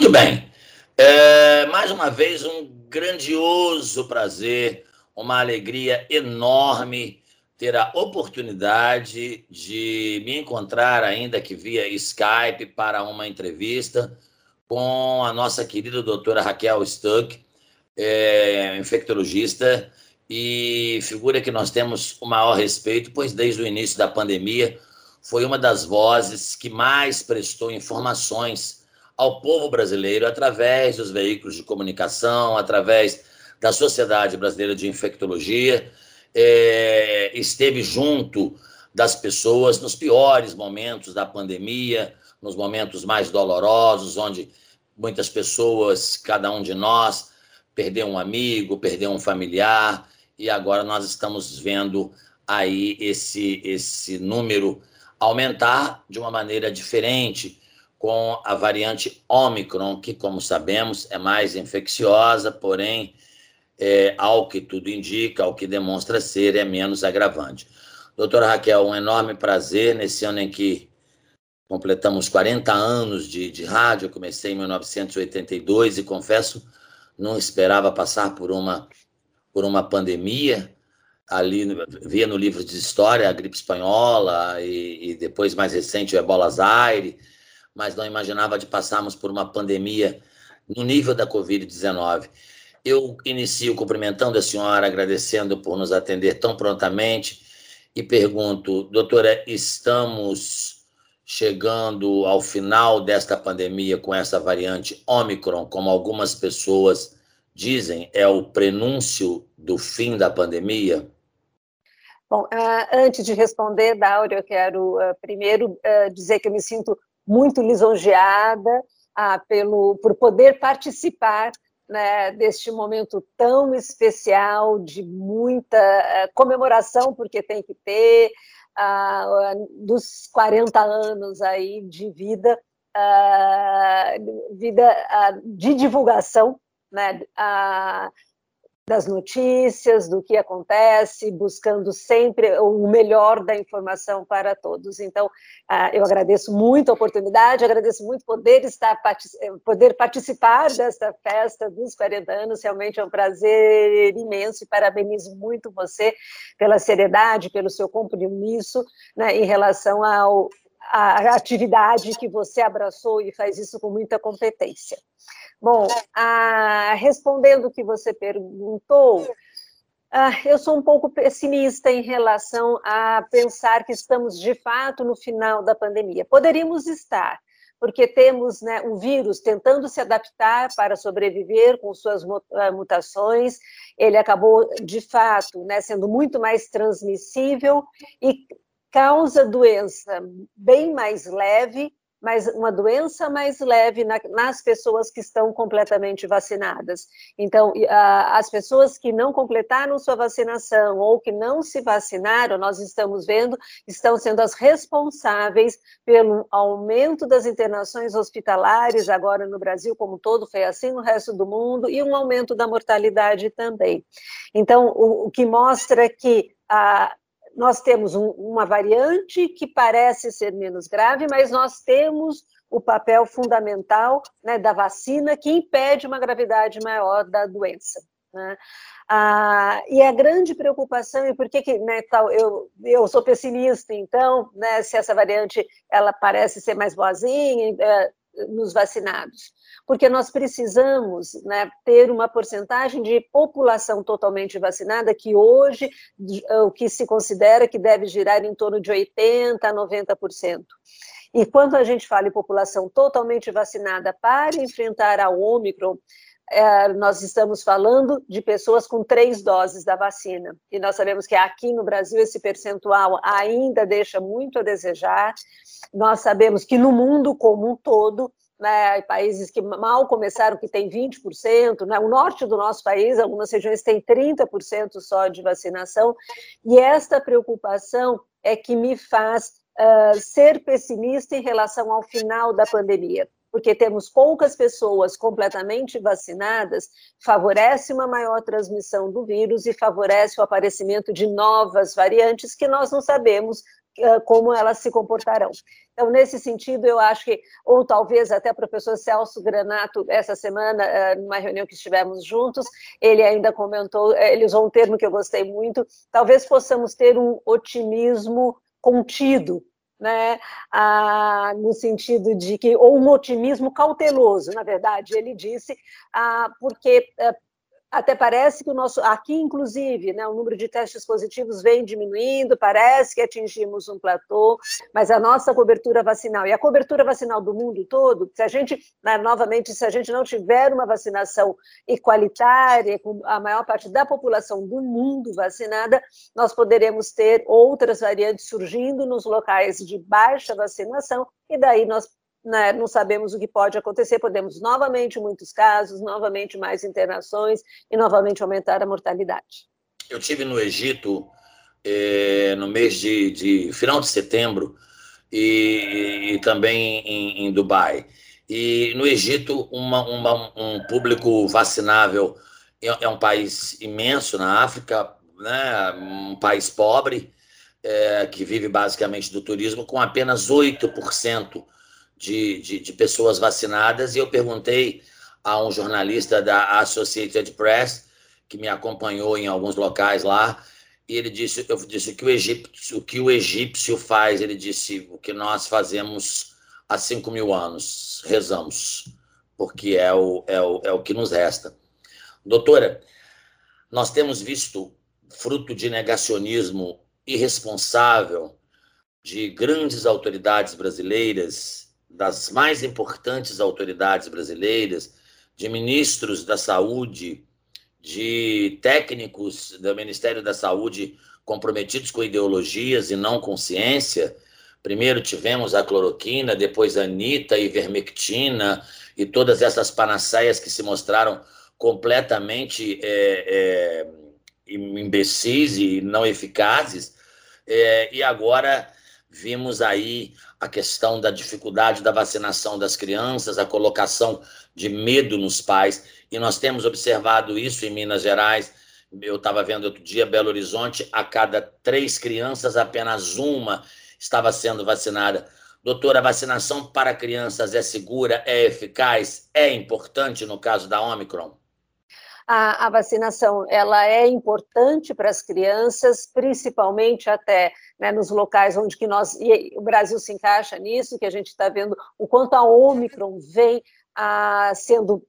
Muito bem. É, mais uma vez, um grandioso prazer, uma alegria enorme ter a oportunidade de me encontrar, ainda que via Skype, para uma entrevista com a nossa querida doutora Raquel Stuck, é, infectologista e figura que nós temos o maior respeito, pois desde o início da pandemia foi uma das vozes que mais prestou informações ao povo brasileiro através dos veículos de comunicação, através da Sociedade Brasileira de Infectologia, é, esteve junto das pessoas nos piores momentos da pandemia, nos momentos mais dolorosos, onde muitas pessoas, cada um de nós, perdeu um amigo, perdeu um familiar, e agora nós estamos vendo aí esse, esse número aumentar de uma maneira diferente com a variante Omicron, que, como sabemos, é mais infecciosa, porém, é, ao que tudo indica, ao que demonstra ser, é menos agravante. Doutora Raquel, um enorme prazer nesse ano em que completamos 40 anos de, de rádio. Eu comecei em 1982 e confesso, não esperava passar por uma por uma pandemia, ali via no livro de história a gripe espanhola e, e depois mais recente o ebola zaire, mas não imaginava de passarmos por uma pandemia no nível da Covid-19. Eu inicio cumprimentando a senhora, agradecendo por nos atender tão prontamente e pergunto, doutora, estamos chegando ao final desta pandemia com essa variante Omicron, como algumas pessoas dizem, é o prenúncio do fim da pandemia? Bom, uh, antes de responder, Daura, eu quero uh, primeiro uh, dizer que eu me sinto muito lisonjeada pelo, por poder participar né, deste momento tão especial, de muita comemoração, porque tem que ter, dos 40 anos aí de vida, vida de divulgação né, a, das notícias, do que acontece, buscando sempre o melhor da informação para todos. Então, eu agradeço muito a oportunidade, agradeço muito poder estar poder participar desta festa dos 40 anos. Realmente é um prazer imenso e parabenizo muito você pela seriedade, pelo seu compromisso né, em relação ao a atividade que você abraçou e faz isso com muita competência. Bom, a, respondendo o que você perguntou, ah, eu sou um pouco pessimista em relação a pensar que estamos de fato no final da pandemia. Poderíamos estar, porque temos né, o vírus tentando se adaptar para sobreviver com suas ah, mutações. Ele acabou, de fato, né, sendo muito mais transmissível e causa doença bem mais leve mas uma doença mais leve na, nas pessoas que estão completamente vacinadas. Então, as pessoas que não completaram sua vacinação ou que não se vacinaram, nós estamos vendo, estão sendo as responsáveis pelo aumento das internações hospitalares, agora no Brasil como todo, foi assim no resto do mundo, e um aumento da mortalidade também. Então, o, o que mostra que a, nós temos um, uma variante que parece ser menos grave, mas nós temos o papel fundamental né, da vacina que impede uma gravidade maior da doença. Né? Ah, e a grande preocupação, e por que, que né, tal, eu, eu sou pessimista, então, né, se essa variante ela parece ser mais boazinha é, nos vacinados? Porque nós precisamos né, ter uma porcentagem de população totalmente vacinada, que hoje o que se considera que deve girar em torno de 80% a 90%. E quando a gente fala em população totalmente vacinada para enfrentar a Ômicron, é, nós estamos falando de pessoas com três doses da vacina. E nós sabemos que aqui no Brasil esse percentual ainda deixa muito a desejar. Nós sabemos que no mundo como um todo, né, países que mal começaram, que tem 20%, né, o norte do nosso país, algumas regiões têm 30% só de vacinação, e esta preocupação é que me faz uh, ser pessimista em relação ao final da pandemia porque temos poucas pessoas completamente vacinadas, favorece uma maior transmissão do vírus e favorece o aparecimento de novas variantes que nós não sabemos como elas se comportarão. Então, nesse sentido, eu acho que, ou talvez até o professor Celso Granato, essa semana, numa reunião que estivemos juntos, ele ainda comentou, ele usou um termo que eu gostei muito, talvez possamos ter um otimismo contido, né, ah, no sentido de que, ou um otimismo cauteloso, na verdade, ele disse, ah, porque ah, até parece que o nosso, aqui inclusive, né, o número de testes positivos vem diminuindo, parece que atingimos um platô, mas a nossa cobertura vacinal e a cobertura vacinal do mundo todo, se a gente, né, novamente, se a gente não tiver uma vacinação igualitária, com a maior parte da população do mundo vacinada, nós poderemos ter outras variantes surgindo nos locais de baixa vacinação, e daí nós né, não sabemos o que pode acontecer, podemos novamente muitos casos, novamente mais internações e novamente aumentar a mortalidade. Eu tive no Egito é, no mês de, de, final de setembro e, e também em, em, Dubai. E no Egito, uma, uma, um público vacinável é, é, um país imenso na África, né, um país pobre, é, que vive basicamente do turismo, com apenas 8% de, de, de, pessoas vacinadas, e eu perguntei a um jornalista da Associated Press, que me acompanhou em alguns locais lá, e ele disse, eu disse que o egípcio, o que o egípcio faz, ele disse o que nós fazemos há 5 mil anos, rezamos, porque é o, é, o, é o que nos resta. Doutora, nós temos visto fruto de negacionismo irresponsável de grandes autoridades brasileiras das mais importantes autoridades brasileiras, de ministros da saúde, de técnicos do Ministério da Saúde comprometidos com ideologias e não com ciência. Primeiro tivemos a cloroquina, depois a anita, ivermectina e todas essas panaceias que se mostraram completamente é, é, imbecis e não eficazes. É, e agora vimos aí a questão da dificuldade da vacinação das crianças, a colocação de medo nos pais, e nós temos observado isso em Minas Gerais. Eu estava vendo outro dia, Belo Horizonte, a cada três crianças, apenas uma estava sendo vacinada. Doutora, a vacinação para crianças é segura, é eficaz, é importante no caso da Omicron? A, a vacinação ela é importante para as crianças, principalmente até né, nos locais onde que nós e o Brasil se encaixa nisso, que a gente está vendo o quanto a Omicron vem a, sendo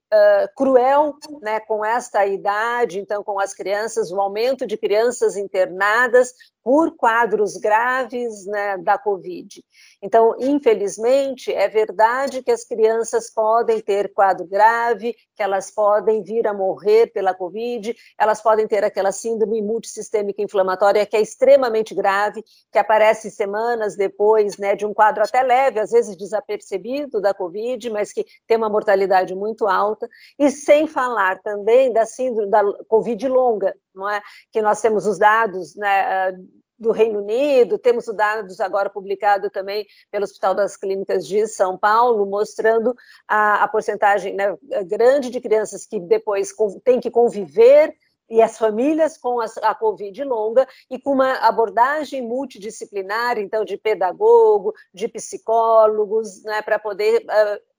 cruel né, com esta idade, então com as crianças, o aumento de crianças internadas por quadros graves né, da Covid. Então, infelizmente, é verdade que as crianças podem ter quadro grave, que elas podem vir a morrer pela Covid, elas podem ter aquela síndrome multissistêmica inflamatória que é extremamente grave, que aparece semanas depois né, de um quadro até leve, às vezes desapercebido da Covid, mas que tem uma mortalidade muito alta, e sem falar também da síndrome da Covid longa, não é? Que nós temos os dados né, ah, do Reino Unido, temos os dados agora publicados também pelo Hospital das Clínicas de São Paulo, mostrando a, a porcentagem né, grande de crianças que depois têm que conviver e as famílias com a, a, Covid longa e com uma abordagem multidisciplinar, então, de pedagogo, de psicólogos, né, para poder uh,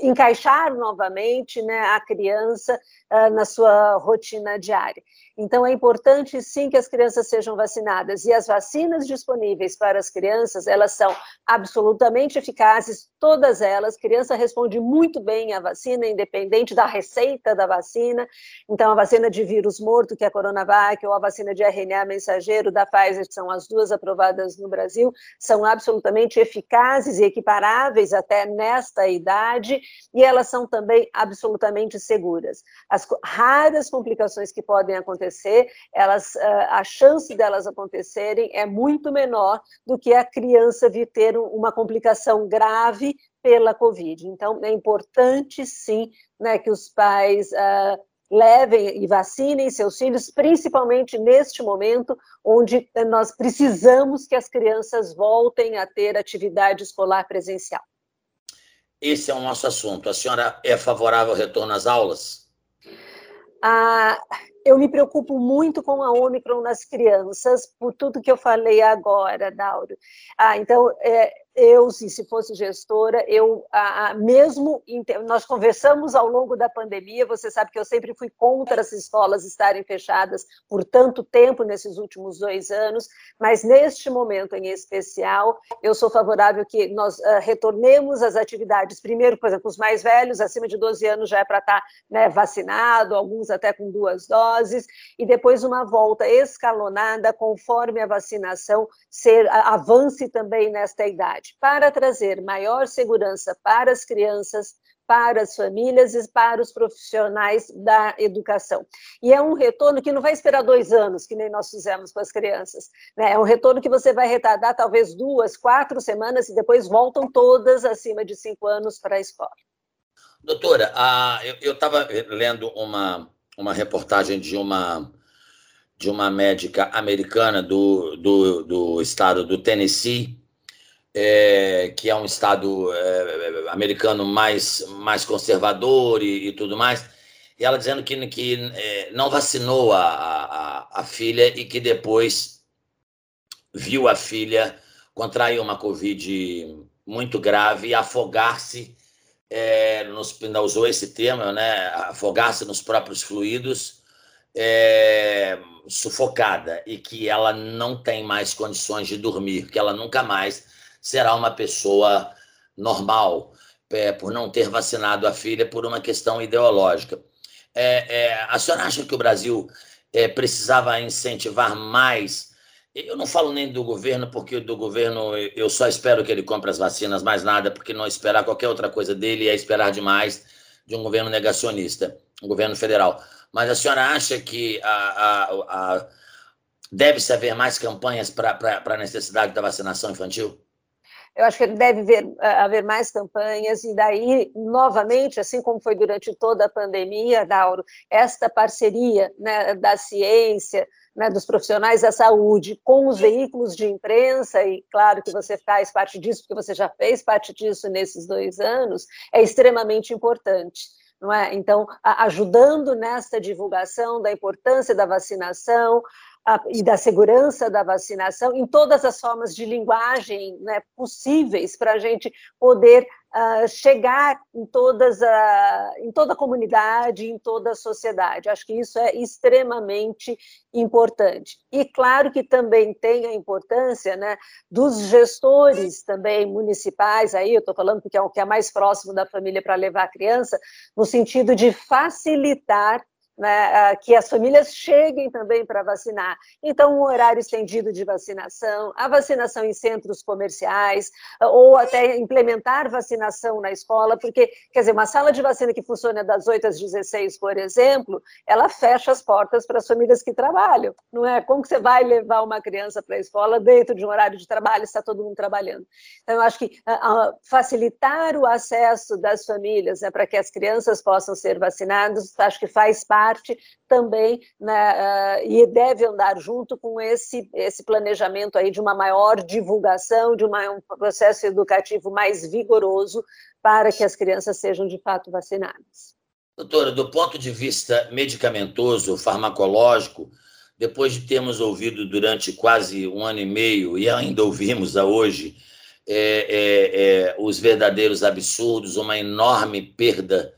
encaixar novamente né, a criança uh, na sua rotina diária. Então, é importante, sim, que as crianças sejam vacinadas. E as vacinas disponíveis para as crianças, elas são absolutamente eficazes, todas elas. Criança responde muito bem à vacina, independente da receita da vacina. Então, a vacina de vírus morto, que é a Coronavac, ou a vacina de RNA mensageiro da Pfizer, que são as duas aprovadas no Brasil, são absolutamente eficazes e equiparáveis até nesta idade, e elas são também absolutamente seguras. As raras complicações que podem acontecer elas, ah, a chance delas acontecerem é muito menor do que a criança vir ter uma complicação grave pela Covid. Então, é importante, sim, né, que os pais uh, levem e vacinem seus filhos, principalmente neste momento onde nós precisamos que as crianças voltem a ter atividade escolar presencial. Esse é o nosso assunto. A senhora é favorável ao retorno às aulas? Ah, eu me preocupo muito com a Omicron nas crianças, por tudo que eu falei agora, Dauro. Ah, então, é, eu, se, se fosse gestora, eu a, a, mesmo nós conversamos ao longo da pandemia. Você sabe que eu sempre fui contra as escolas estarem fechadas por tanto tempo nesses últimos dois anos, mas neste momento em especial, eu sou favorável que nós uh, retornemos às atividades. Primeiro, por exemplo, os mais velhos, acima de 12 anos, já é para estar tá, né, vacinado, alguns até com duas doses, e depois uma volta escalonada conforme a vacinação ser avance também nesta idade para trazer maior segurança para as crianças, para as famílias e para os profissionais da educação. E é um retorno que não vai esperar dois anos, que nem nós fizemos com as crianças. Né? É um retorno que você vai retardar talvez duas, quatro semanas e depois voltam todas acima de cinco anos para a escola. Doutora, eu estava lendo uma, uma reportagem de uma de uma médica americana do, do, do estado do Tennessee, é, que é um estado é, americano mais, mais conservador e, e, tudo mais, e ela dizendo que, que é, não vacinou a, a, a, filha e que depois viu a filha contrair uma Covid muito grave e afogar-se, é, nos, ainda usou esse termo, né, afogar-se nos próprios fluidos, é, sufocada, e que ela não tem mais condições de dormir, que ela nunca mais será uma pessoa normal, é, por não ter vacinado a filha por uma questão ideológica. É, é, a senhora acha que o Brasil é, precisava incentivar mais? Eu não falo nem do governo, porque do governo eu só espero que ele compre as vacinas, mais nada, porque não esperar qualquer outra coisa dele é esperar demais de um governo negacionista, um governo federal. Mas a senhora acha que a, a, a deve-se haver mais campanhas para a necessidade da vacinação infantil? Eu acho que deve haver, mais campanhas, e daí, novamente, assim como foi durante toda a pandemia, Dauro, esta parceria né, da ciência, né, dos profissionais da saúde com os veículos de imprensa, e claro que você faz parte disso, porque você já fez parte disso nesses dois anos, é extremamente importante. Não é? Então, ajudando nesta divulgação da importância da vacinação, e da segurança da vacinação em todas as formas de linguagem né, possíveis para a gente poder uh, chegar em, todas a, em toda a comunidade, em toda a sociedade. Acho que isso é extremamente importante. E claro que também tem a importância né, dos gestores também municipais, aí eu estou falando porque é o que é mais próximo da família para levar a criança, no sentido de facilitar né, que as famílias cheguem também para vacinar. Então, um horário estendido de vacinação, a vacinação em centros comerciais, ou até implementar vacinação na escola, porque, quer dizer, uma sala de vacina que funciona das 8 às 16, por exemplo, ela fecha as portas para as famílias que trabalham, não é? Como que você vai levar uma criança para a escola dentro de um horário de trabalho, está todo mundo trabalhando? Então, eu acho que facilitar o acesso das famílias né, para que as crianças possam ser vacinadas, acho que faz parte parte também né, uh, e deve andar junto com esse, esse planejamento aí de uma maior divulgação, de uma, um processo educativo mais vigoroso para que as crianças sejam de fato vacinadas. Doutora, do ponto de vista medicamentoso, farmacológico, depois de termos ouvido durante quase um ano e meio, e ainda ouvimos a hoje, é, é, é, os verdadeiros absurdos, uma enorme perda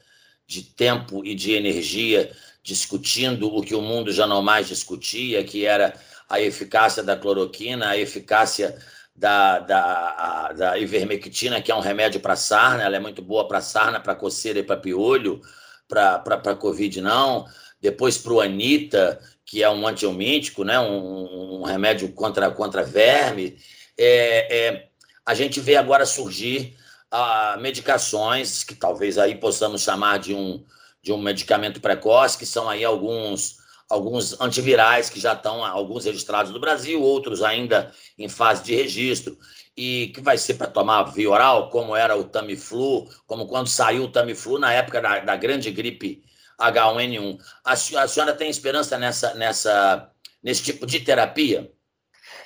de tempo e de energia discutindo o que o mundo já não mais discutia, que era a eficácia da cloroquina, a eficácia da, da, da ivermectina, que é um remédio para sarna, ela é muito boa para sarna, para coceira e para piolho, para Covid não. Depois para o Anita, que é um antiomítico, né? um, um remédio contra, contra verme. É, é, a gente vê agora surgir ah, medicações que talvez aí possamos chamar de um, de um medicamento precoce, que são aí alguns alguns antivirais que já estão, alguns registrados no Brasil, outros ainda em fase de registro, e que vai ser para tomar via oral, como era o Tamiflu, como quando saiu o Tamiflu na época da, da grande gripe H1N1. A, a senhora tem esperança nessa, nessa, nesse tipo de terapia?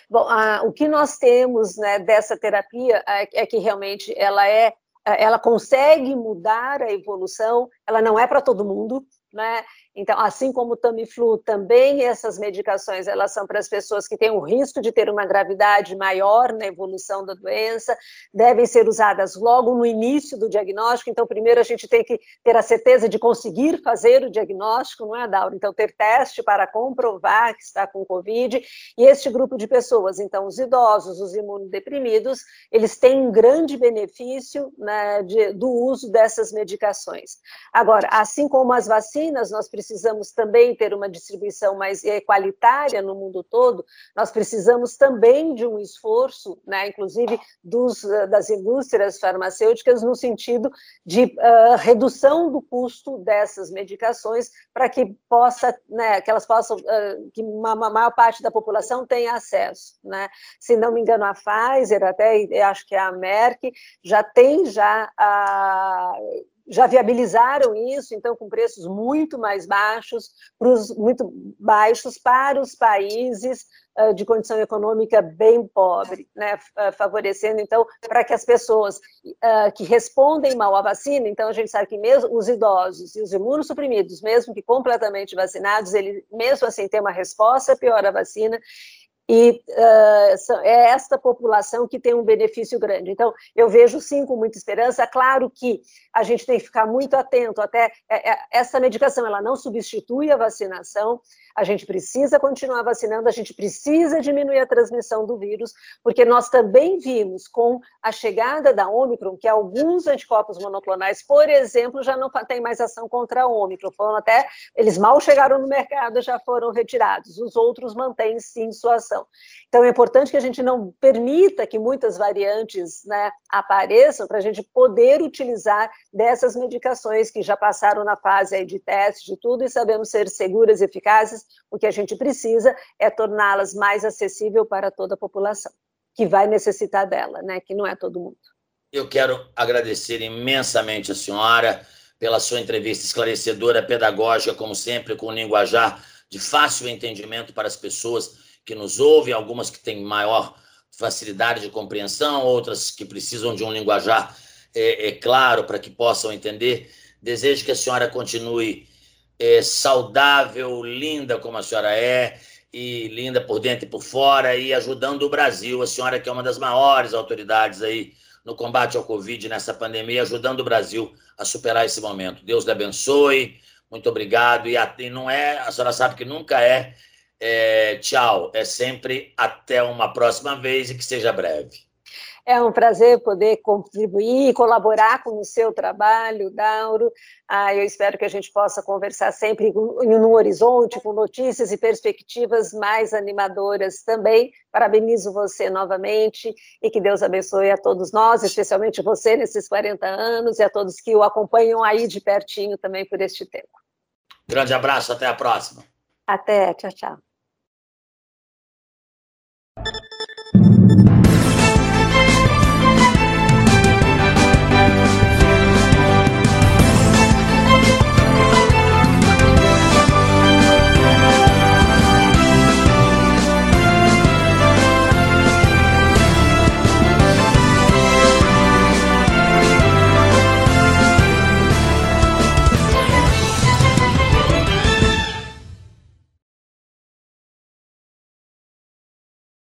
Bom, a, o que nós temos né, dessa terapia é, é que realmente ela é ela consegue mudar a evolução, ela não é para todo mundo, né? Então, assim como o Tamiflu, também essas medicações elas são para as pessoas que têm o risco de ter uma gravidade maior na evolução da doença, devem ser usadas logo no início do diagnóstico. Então, primeiro a gente tem que ter a certeza de conseguir fazer o diagnóstico, não é, Dauro? Então, ter teste para comprovar que está com Covid. E este grupo de pessoas, então, os idosos, os imunodeprimidos, eles têm um grande benefício né, de, do uso dessas medicações. Agora, assim como as vacinas, nós precisamos precisamos também ter uma distribuição mais equalitária no mundo todo, nós precisamos também de um esforço, né, inclusive dos, das indústrias farmacêuticas, no sentido de uh, redução do custo dessas medicações para que possa, né, que elas possam, uh, que uma, uma, maior parte da população tenha acesso. Né? Se não me engano, a Pfizer, até acho que a Merck, já tem já a já viabilizaram isso, então, com preços muito mais baixos, muito baixos para os países uh, de condição econômica bem pobre, né, uh, favorecendo, então, para que as pessoas uh, que respondem mal à vacina, então a gente sabe que mesmo os idosos e os imunossuprimidos, mesmo que completamente vacinados, eles mesmo assim têm uma resposta pior à vacina, e uh, é esta população que tem um benefício grande. Então, eu vejo sim com muita esperança. Claro que a gente tem que ficar muito atento. Até é, é, essa medicação, ela não substitui a vacinação. A gente precisa continuar vacinando. A gente precisa diminuir a transmissão do vírus, porque nós também vimos com a chegada da Omicron que alguns anticorpos monoclonais, por exemplo, já não têm mais ação contra a Omicron. Foram até eles mal chegaram no mercado, já foram retirados. Os outros mantêm sim sua ação. Então, é importante que a gente não permita que muitas variantes né, apareçam para a gente poder utilizar dessas medicações que já passaram na fase de teste de tudo e sabemos ser seguras e eficazes. O que a gente precisa é torná-las mais acessível para toda a população, que vai necessitar dela, né, que não é todo mundo. Eu quero agradecer imensamente a senhora pela sua entrevista esclarecedora, pedagógica, como sempre, com um linguajar de fácil entendimento para as pessoas que nos ouvem, algumas que têm maior facilidade de compreensão, outras que precisam de um linguajar é, é claro para que possam entender. Desejo que a senhora continue é, saudável, linda como a senhora é, e linda por dentro e por fora, e ajudando o Brasil. A senhora que é uma das maiores autoridades aí no combate ao Covid, nessa pandemia, ajudando o Brasil a superar esse momento. Deus lhe abençoe, muito obrigado. E, e não é, a senhora sabe que nunca é é, tchau. É sempre até uma próxima vez e que seja breve. É um prazer poder contribuir e colaborar com o seu trabalho, Dauro. Ah, eu espero que a gente possa conversar sempre em um horizonte, com notícias e perspectivas mais animadoras também. Parabenizo você novamente e que Deus abençoe a todos nós, especialmente você nesses 40 anos e a todos que o acompanham aí de pertinho também por este tempo. Grande abraço, até a próxima. Até, tchau, tchau.